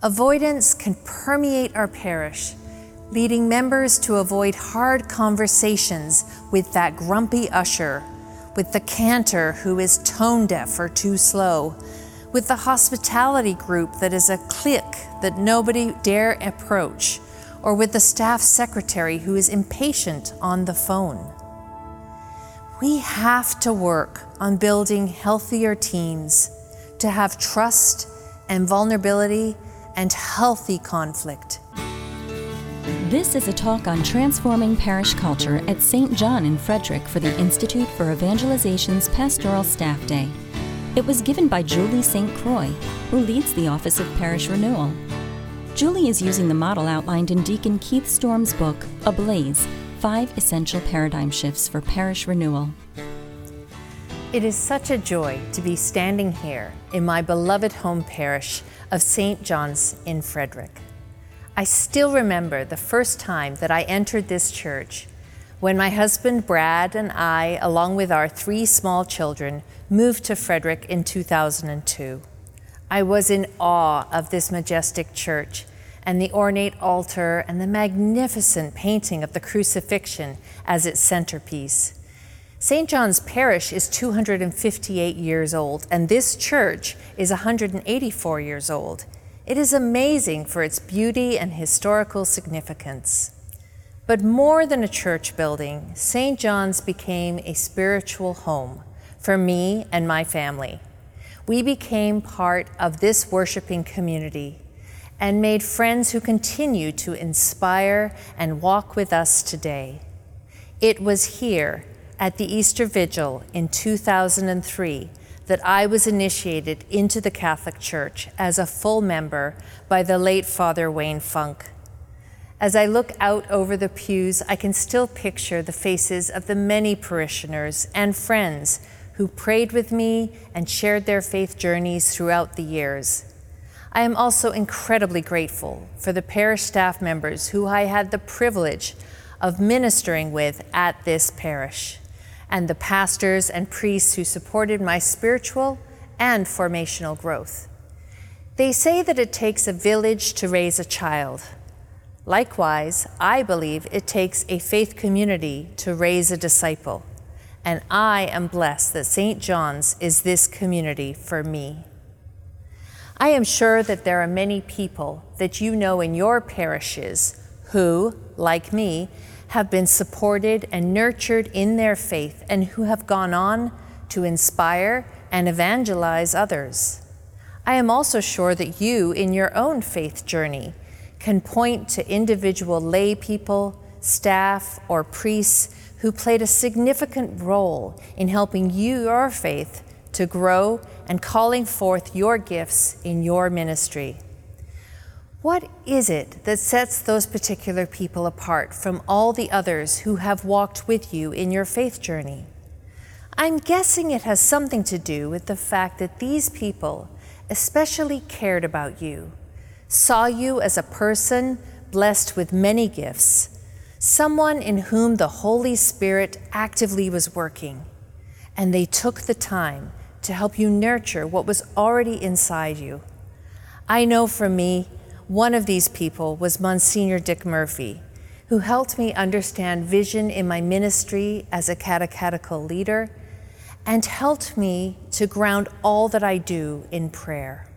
Avoidance can permeate our parish, leading members to avoid hard conversations with that grumpy usher, with the cantor who is tone deaf or too slow, with the hospitality group that is a clique that nobody dare approach, or with the staff secretary who is impatient on the phone. We have to work on building healthier teams to have trust and vulnerability and healthy conflict. This is a talk on transforming parish culture at St. John in Frederick for the Institute for Evangelization's Pastoral Staff Day. It was given by Julie St. Croix, who leads the Office of Parish Renewal. Julie is using the model outlined in Deacon Keith Strohm's book, Ablaze Five Essential Paradigm Shifts for Parish Renewal. It is such a joy to be standing here in my beloved home parish of St. John's in Frederick. I still remember the first time that I entered this church when my husband Brad and I, along with our three small children, moved to Frederick in 2002. I was in awe of this majestic church and the ornate altar and the magnificent painting of the crucifixion as its centerpiece. St. John's Parish is 258 years old, and this church is 184 years old. It is amazing for its beauty and historical significance. But more than a church building, St. John's became a spiritual home for me and my family. We became part of this worshiping community and made friends who continue to inspire and walk with us today. It was here at the Easter Vigil in 2003 that I was initiated into the Catholic Church as a full member by the late Father Wayne Funk. As I look out over the pews, I can still picture the faces of the many parishioners and friends who prayed with me and shared their faith journeys throughout the years. I am also incredibly grateful for the parish staff members who I had the privilege of ministering with at this parish and the pastors and priests who supported my spiritual and formational growth. They say that it takes a village to raise a child. Likewise, I believe it takes a faith community to raise a disciple, and I am blessed that St. John's is this community for me. I am sure that there are many people that you know in your parishes who, like me, have been supported and nurtured in their faith and who have gone on to inspire and evangelize others. I am also sure that you, in your own faith journey, can point to individual lay people, staff, or priests who played a significant role in helping you, your faith to grow and calling forth your gifts in your ministry. What is it that sets those particular people apart from all the others who have walked with you in your faith journey? I'm guessing it has something to do with the fact that these people especially cared about you, saw you as a person blessed with many gifts, someone in whom the Holy Spirit actively was working, and they took the time to help you nurture what was already inside you. I know for me, one of these people was Monsignor Dick Murphy, who helped me understand vision in my ministry as a catechetical leader and helped me to ground all that I do in prayer.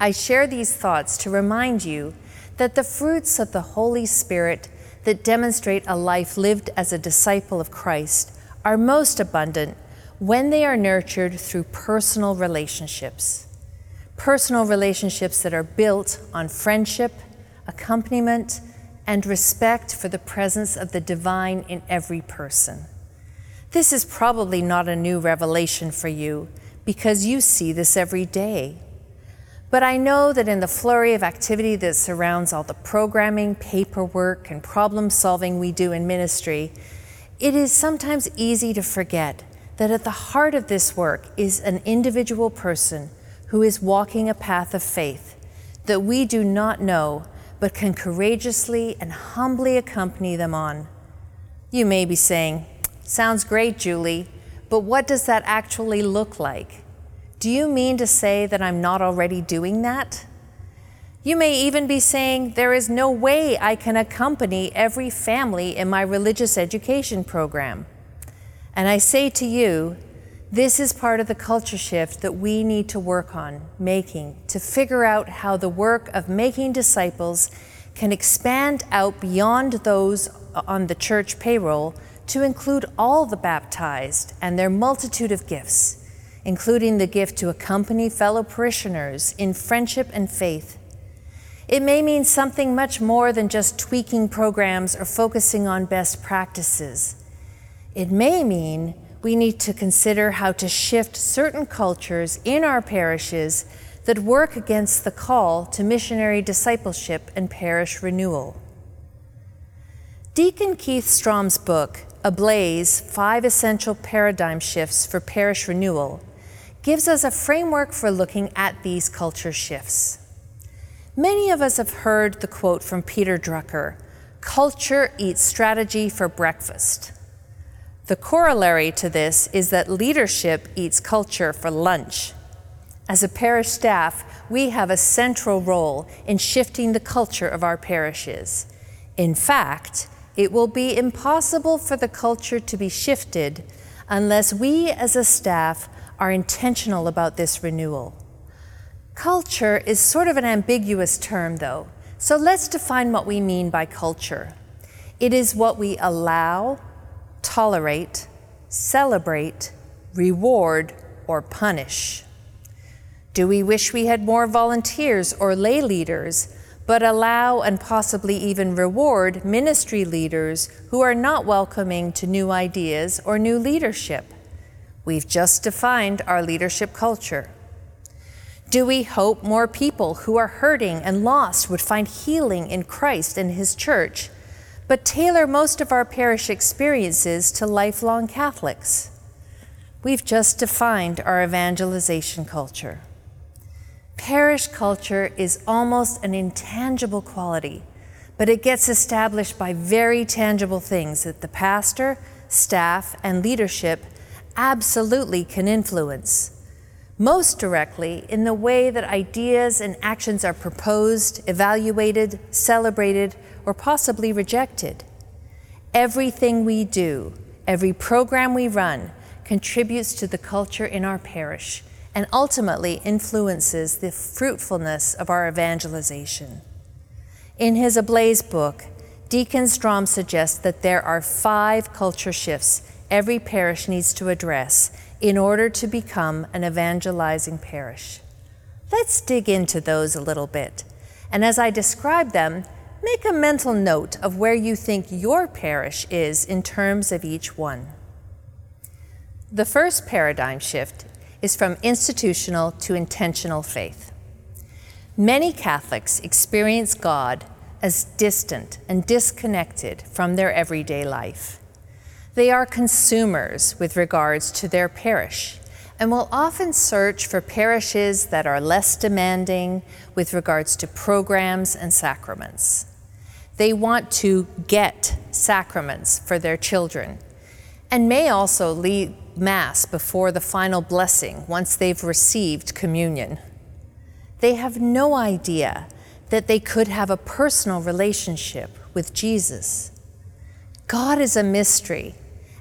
I share these thoughts to remind you that the fruits of the Holy Spirit that demonstrate a life lived as a disciple of Christ are most abundant when they are nurtured through personal relationships personal relationships that are built on friendship, accompaniment, and respect for the presence of the divine in every person. This is probably not a new revelation for you because you see this every day. But I know that in the flurry of activity that surrounds all the programming, paperwork, and problem solving we do in ministry, it is sometimes easy to forget that at the heart of this work is an individual person who is walking a path of faith that we do not know but can courageously and humbly accompany them on. You may be saying, Sounds great, Julie, but what does that actually look like? Do you mean to say that I'm not already doing that? You may even be saying, There is no way I can accompany every family in my religious education program. And I say to you, this is part of the culture shift that we need to work on making to figure out how the work of making disciples can expand out beyond those on the church payroll to include all the baptized and their multitude of gifts, including the gift to accompany fellow parishioners in friendship and faith it may mean something much more than just tweaking programs or focusing on best practices. It may mean we need to consider how to shift certain cultures in our parishes that work against the call to missionary discipleship and parish renewal. Deacon Keith Strohm's book, Ablaze Five Essential Paradigm Shifts for Parish Renewal, gives us a framework for looking at these culture shifts. Many of us have heard the quote from Peter Drucker culture eats strategy for breakfast. The corollary to this is that leadership eats culture for lunch. As a parish staff, we have a central role in shifting the culture of our parishes. In fact, it will be impossible for the culture to be shifted unless we as a staff are intentional about this renewal. Culture is sort of an ambiguous term, though, so let's define what we mean by culture. It is what we allow, tolerate, celebrate, reward, or punish. Do we wish we had more volunteers or lay leaders, but allow and possibly even reward ministry leaders who are not welcoming to new ideas or new leadership? We've just defined our leadership culture. Do we hope more people who are hurting and lost would find healing in Christ and His church, but tailor most of our parish experiences to lifelong Catholics? We've just defined our evangelization culture. Parish culture is almost an intangible quality, but it gets established by very tangible things that the pastor, staff, and leadership absolutely can influence most directly in the way that ideas and actions are proposed, evaluated, celebrated, or possibly rejected. Everything we do, every program we run, contributes to the culture in our parish and ultimately influences the fruitfulness of our evangelization. In his Ablaze book, Deacon Strohm suggests that there are five culture shifts every parish needs to address in order to become an evangelizing parish. Let's dig into those a little bit. And as I describe them, make a mental note of where you think your parish is in terms of each one. The first paradigm shift is from institutional to intentional faith. Many Catholics experience God as distant and disconnected from their everyday life. They are consumers with regards to their parish and will often search for parishes that are less demanding with regards to programs and sacraments. They want to get sacraments for their children and may also lead Mass before the final blessing once they've received communion. They have no idea that they could have a personal relationship with Jesus. God is a mystery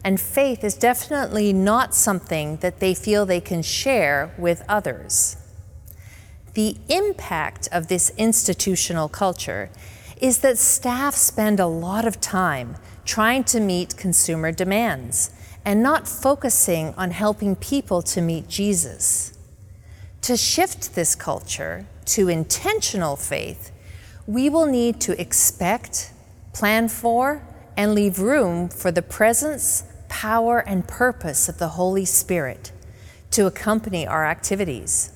and faith is definitely not something that they feel they can share with others. The impact of this institutional culture is that staff spend a lot of time trying to meet consumer demands and not focusing on helping people to meet Jesus. To shift this culture to intentional faith, we will need to expect, plan for, and leave room for the presence, power, and purpose of the Holy Spirit to accompany our activities.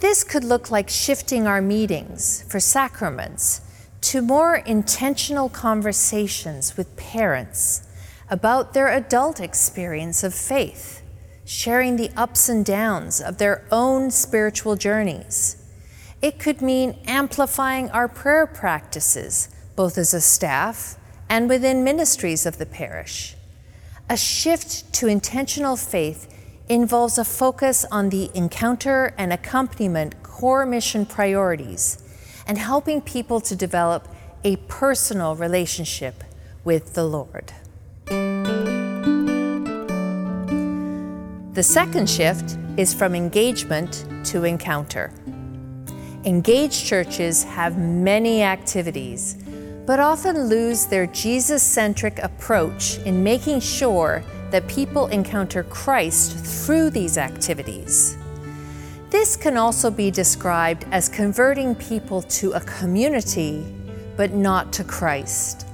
This could look like shifting our meetings for sacraments to more intentional conversations with parents about their adult experience of faith, sharing the ups and downs of their own spiritual journeys. It could mean amplifying our prayer practices, both as a staff and within ministries of the parish. A shift to intentional faith involves a focus on the encounter and accompaniment core mission priorities and helping people to develop a personal relationship with the Lord. The second shift is from engagement to encounter. Engaged churches have many activities, but often lose their Jesus centric approach in making sure that people encounter Christ through these activities. This can also be described as converting people to a community, but not to Christ.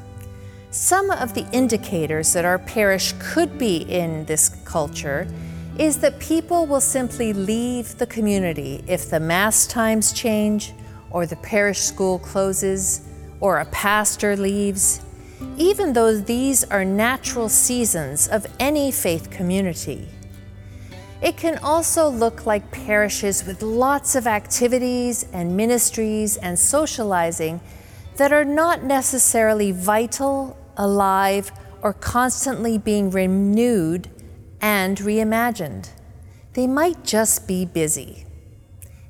Some of the indicators that our parish could be in this culture is that people will simply leave the community if the Mass times change, or the parish school closes, or a pastor leaves, even though these are natural seasons of any faith community. It can also look like parishes with lots of activities and ministries and socializing that are not necessarily vital, alive, or constantly being renewed and reimagined. They might just be busy.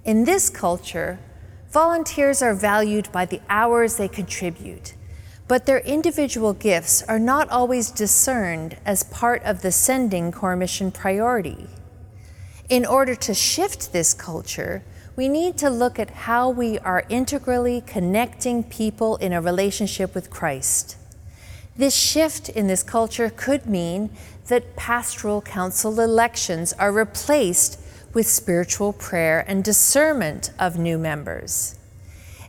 In this culture, volunteers are valued by the hours they contribute, but their individual gifts are not always discerned as part of the sending core mission priority. In order to shift this culture, we need to look at how we are integrally connecting people in a relationship with Christ. This shift in this culture could mean that pastoral council elections are replaced with spiritual prayer and discernment of new members.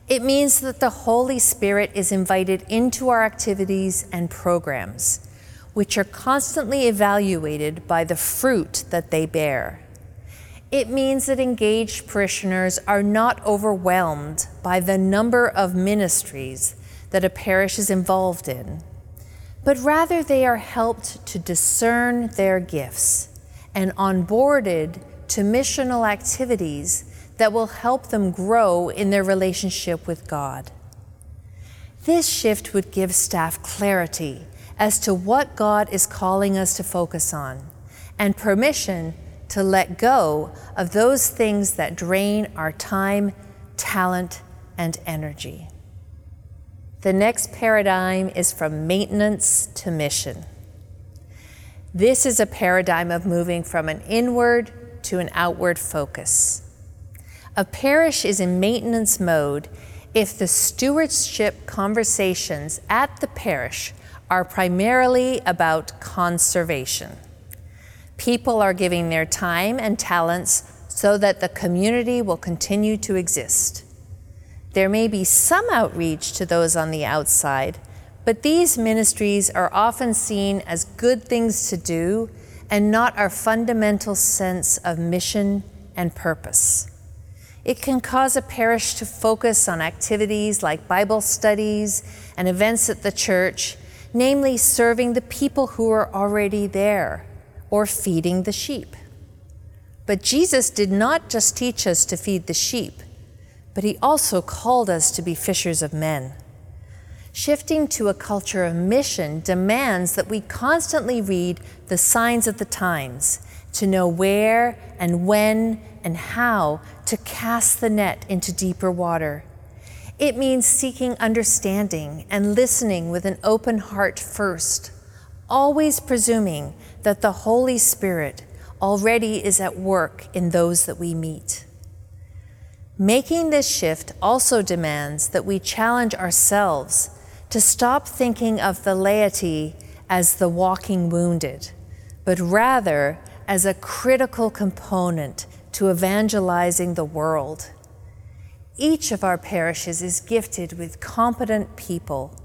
It means that the Holy Spirit is invited into our activities and programs, which are constantly evaluated by the fruit that they bear. It means that engaged parishioners are not overwhelmed by the number of ministries that a parish is involved in, but rather they are helped to discern their gifts and onboarded to missional activities that will help them grow in their relationship with God. This shift would give staff clarity as to what God is calling us to focus on and permission to let go of those things that drain our time, talent, and energy. The next paradigm is from maintenance to mission. This is a paradigm of moving from an inward to an outward focus. A parish is in maintenance mode if the stewardship conversations at the parish are primarily about conservation. People are giving their time and talents so that the community will continue to exist. There may be some outreach to those on the outside, but these ministries are often seen as good things to do and not our fundamental sense of mission and purpose. It can cause a parish to focus on activities like Bible studies and events at the church, namely serving the people who are already there or feeding the sheep. But Jesus did not just teach us to feed the sheep, but he also called us to be fishers of men. Shifting to a culture of mission demands that we constantly read the signs of the times to know where and when and how to cast the net into deeper water. It means seeking understanding and listening with an open heart first, always presuming that the Holy Spirit already is at work in those that we meet. Making this shift also demands that we challenge ourselves to stop thinking of the laity as the walking wounded, but rather as a critical component to evangelizing the world. Each of our parishes is gifted with competent people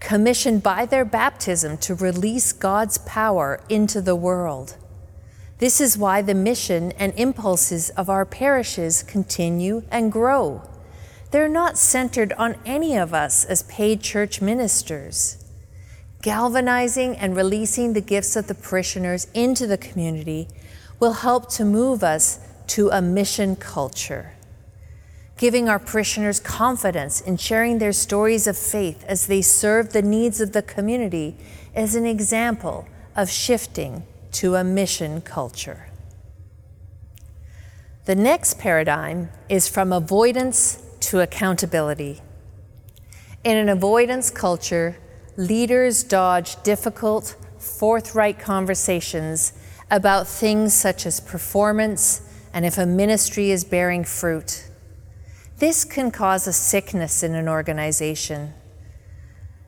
commissioned by their baptism to release God's power into the world. This is why the mission and impulses of our parishes continue and grow. They're not centered on any of us as paid church ministers. Galvanizing and releasing the gifts of the parishioners into the community will help to move us to a mission culture giving our parishioners confidence in sharing their stories of faith as they serve the needs of the community is an example of shifting to a mission culture. The next paradigm is from avoidance to accountability. In an avoidance culture, leaders dodge difficult, forthright conversations about things such as performance and if a ministry is bearing fruit. This can cause a sickness in an organization.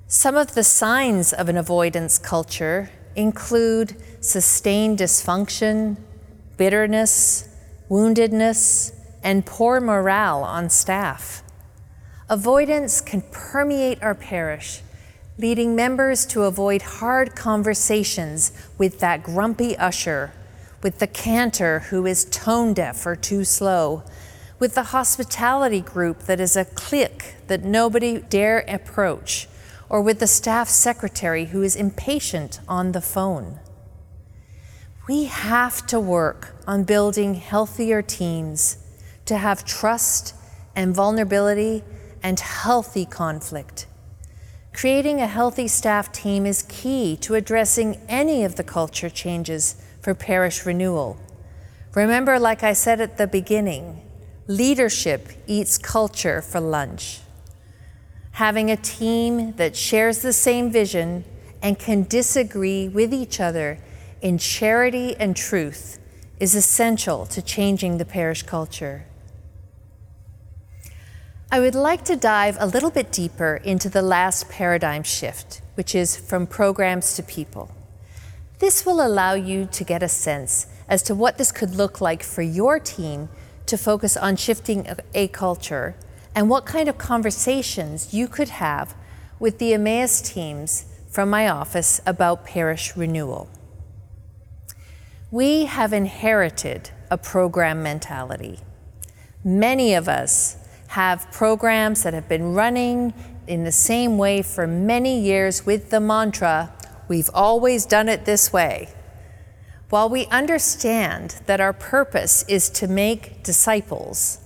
Some of the signs of an avoidance culture include sustained dysfunction, bitterness, woundedness, and poor morale on staff. Avoidance can permeate our parish, leading members to avoid hard conversations with that grumpy usher, with the cantor who is tone deaf or too slow, with the hospitality group that is a clique that nobody dare approach or with the staff secretary who is impatient on the phone. We have to work on building healthier teams to have trust and vulnerability and healthy conflict. Creating a healthy staff team is key to addressing any of the culture changes for parish renewal. Remember, like I said at the beginning, leadership eats culture for lunch having a team that shares the same vision and can disagree with each other in charity and truth is essential to changing the parish culture. I would like to dive a little bit deeper into the last paradigm shift, which is from programs to people. This will allow you to get a sense as to what this could look like for your team to focus on shifting a culture and what kind of conversations you could have with the Emmaus teams from my office about parish renewal. We have inherited a program mentality. Many of us have programs that have been running in the same way for many years with the mantra, we've always done it this way. While we understand that our purpose is to make disciples,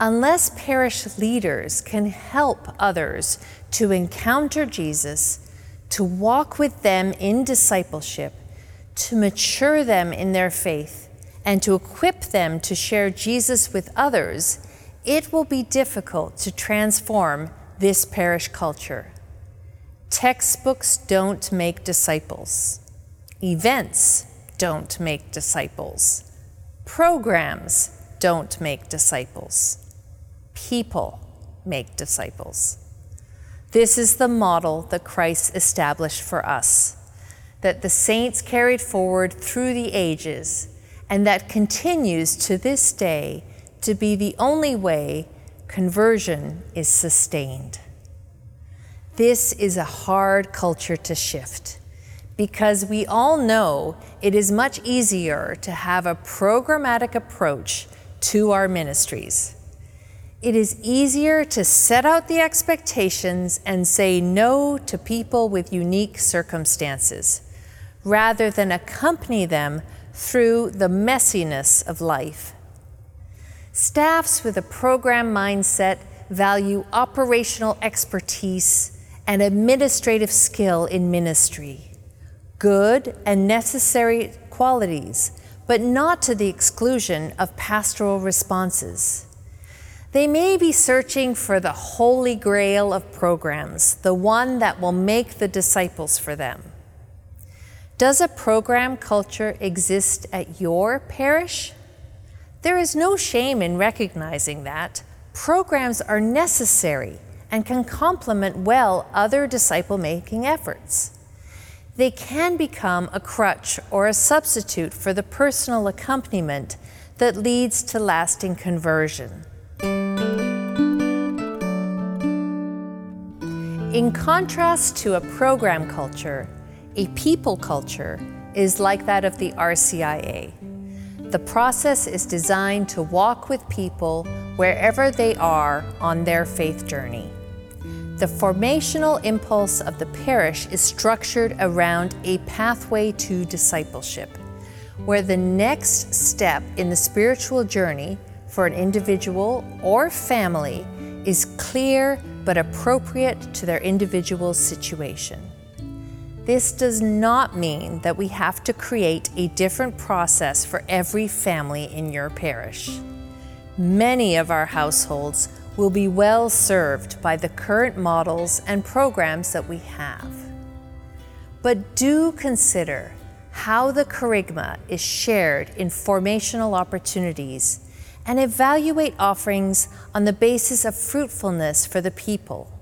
Unless parish leaders can help others to encounter Jesus, to walk with them in discipleship, to mature them in their faith, and to equip them to share Jesus with others, it will be difficult to transform this parish culture. Textbooks don't make disciples. Events don't make disciples. Programs don't make disciples people make disciples. This is the model that Christ established for us, that the saints carried forward through the ages, and that continues to this day to be the only way conversion is sustained. This is a hard culture to shift because we all know it is much easier to have a programmatic approach to our ministries. It is easier to set out the expectations and say no to people with unique circumstances, rather than accompany them through the messiness of life. Staffs with a program mindset value operational expertise and administrative skill in ministry, good and necessary qualities, but not to the exclusion of pastoral responses. They may be searching for the holy grail of programs, the one that will make the disciples for them. Does a program culture exist at your parish? There is no shame in recognizing that. Programs are necessary and can complement well other disciple making efforts. They can become a crutch or a substitute for the personal accompaniment that leads to lasting conversion. In contrast to a program culture, a people culture is like that of the RCIA. The process is designed to walk with people wherever they are on their faith journey. The formational impulse of the parish is structured around a pathway to discipleship, where the next step in the spiritual journey for an individual or family is clear but appropriate to their individual situation. This does not mean that we have to create a different process for every family in your parish. Many of our households will be well served by the current models and programs that we have. But do consider how the charisma is shared in formational opportunities and evaluate offerings on the basis of fruitfulness for the people.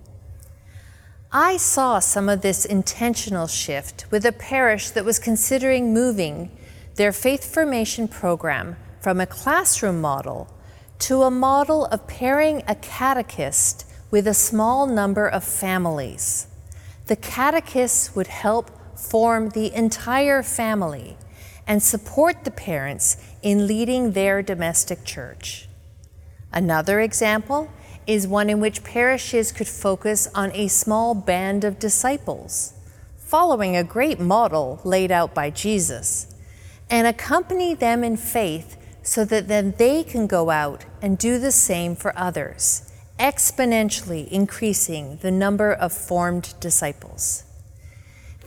I saw some of this intentional shift with a parish that was considering moving their faith formation program from a classroom model to a model of pairing a catechist with a small number of families. The catechist would help form the entire family and support the parents in leading their domestic church. Another example is one in which parishes could focus on a small band of disciples, following a great model laid out by Jesus, and accompany them in faith so that then they can go out and do the same for others, exponentially increasing the number of formed disciples.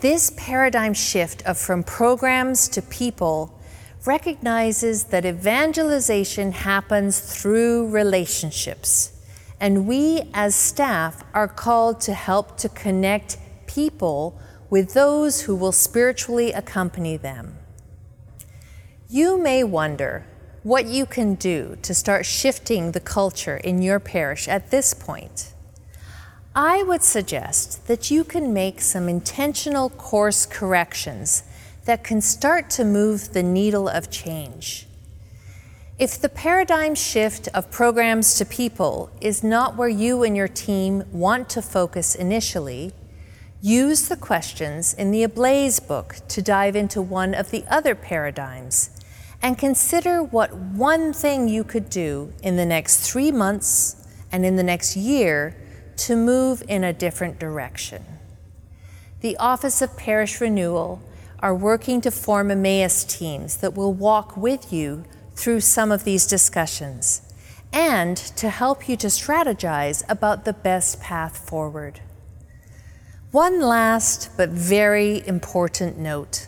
This paradigm shift of from programs to people recognizes that evangelization happens through relationships, and we as staff are called to help to connect people with those who will spiritually accompany them. You may wonder what you can do to start shifting the culture in your parish at this point. I would suggest that you can make some intentional course corrections that can start to move the needle of change. If the paradigm shift of programs to people is not where you and your team want to focus initially, use the questions in the Ablaze book to dive into one of the other paradigms and consider what one thing you could do in the next three months and in the next year to move in a different direction. The Office of Parish Renewal are working to form Emmaus teams that will walk with you through some of these discussions and to help you to strategize about the best path forward. One last but very important note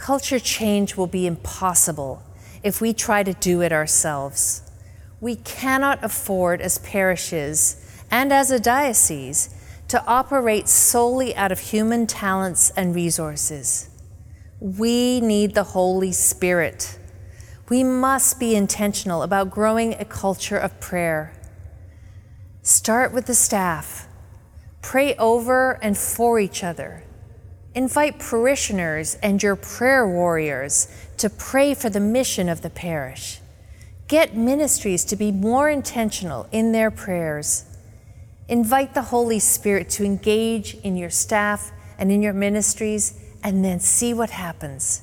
culture change will be impossible if we try to do it ourselves. We cannot afford, as parishes and as a diocese, to operate solely out of human talents and resources. We need the Holy Spirit. We must be intentional about growing a culture of prayer. Start with the staff. Pray over and for each other. Invite parishioners and your prayer warriors to pray for the mission of the parish. Get ministries to be more intentional in their prayers. Invite the Holy Spirit to engage in your staff and in your ministries, and then see what happens.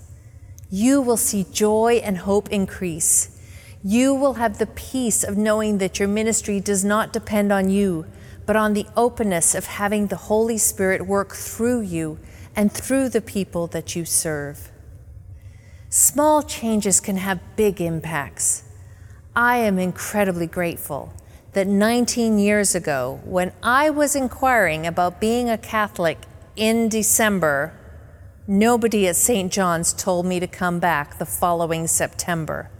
You will see joy and hope increase. You will have the peace of knowing that your ministry does not depend on you, but on the openness of having the Holy Spirit work through you and through the people that you serve. Small changes can have big impacts. I am incredibly grateful that 19 years ago, when I was inquiring about being a Catholic in December, nobody at St. John's told me to come back the following September.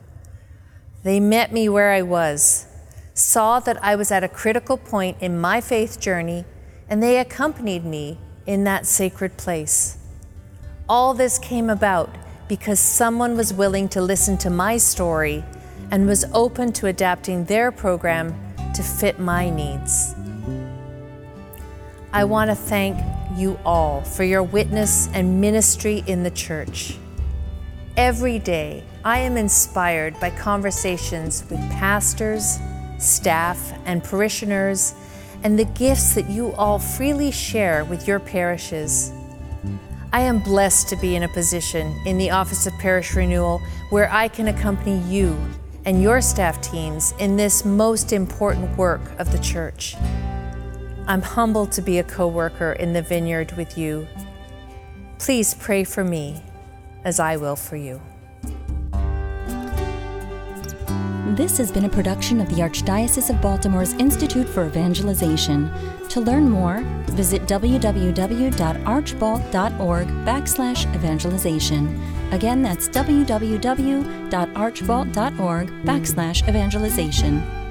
They met me where I was, saw that I was at a critical point in my faith journey, and they accompanied me in that sacred place. All this came about because someone was willing to listen to my story and was open to adapting their program to fit my needs. I want to thank you all for your witness and ministry in the church. Every day, I am inspired by conversations with pastors, staff, and parishioners and the gifts that you all freely share with your parishes. I am blessed to be in a position in the Office of Parish Renewal where I can accompany you and your staff teams in this most important work of the church. I'm humbled to be a co worker in the vineyard with you. Please pray for me as I will for you. This has been a production of the Archdiocese of Baltimore's Institute for Evangelization. To learn more, visit www.archbalt.org backslash evangelization. Again, that's www.archbalt.org backslash evangelization.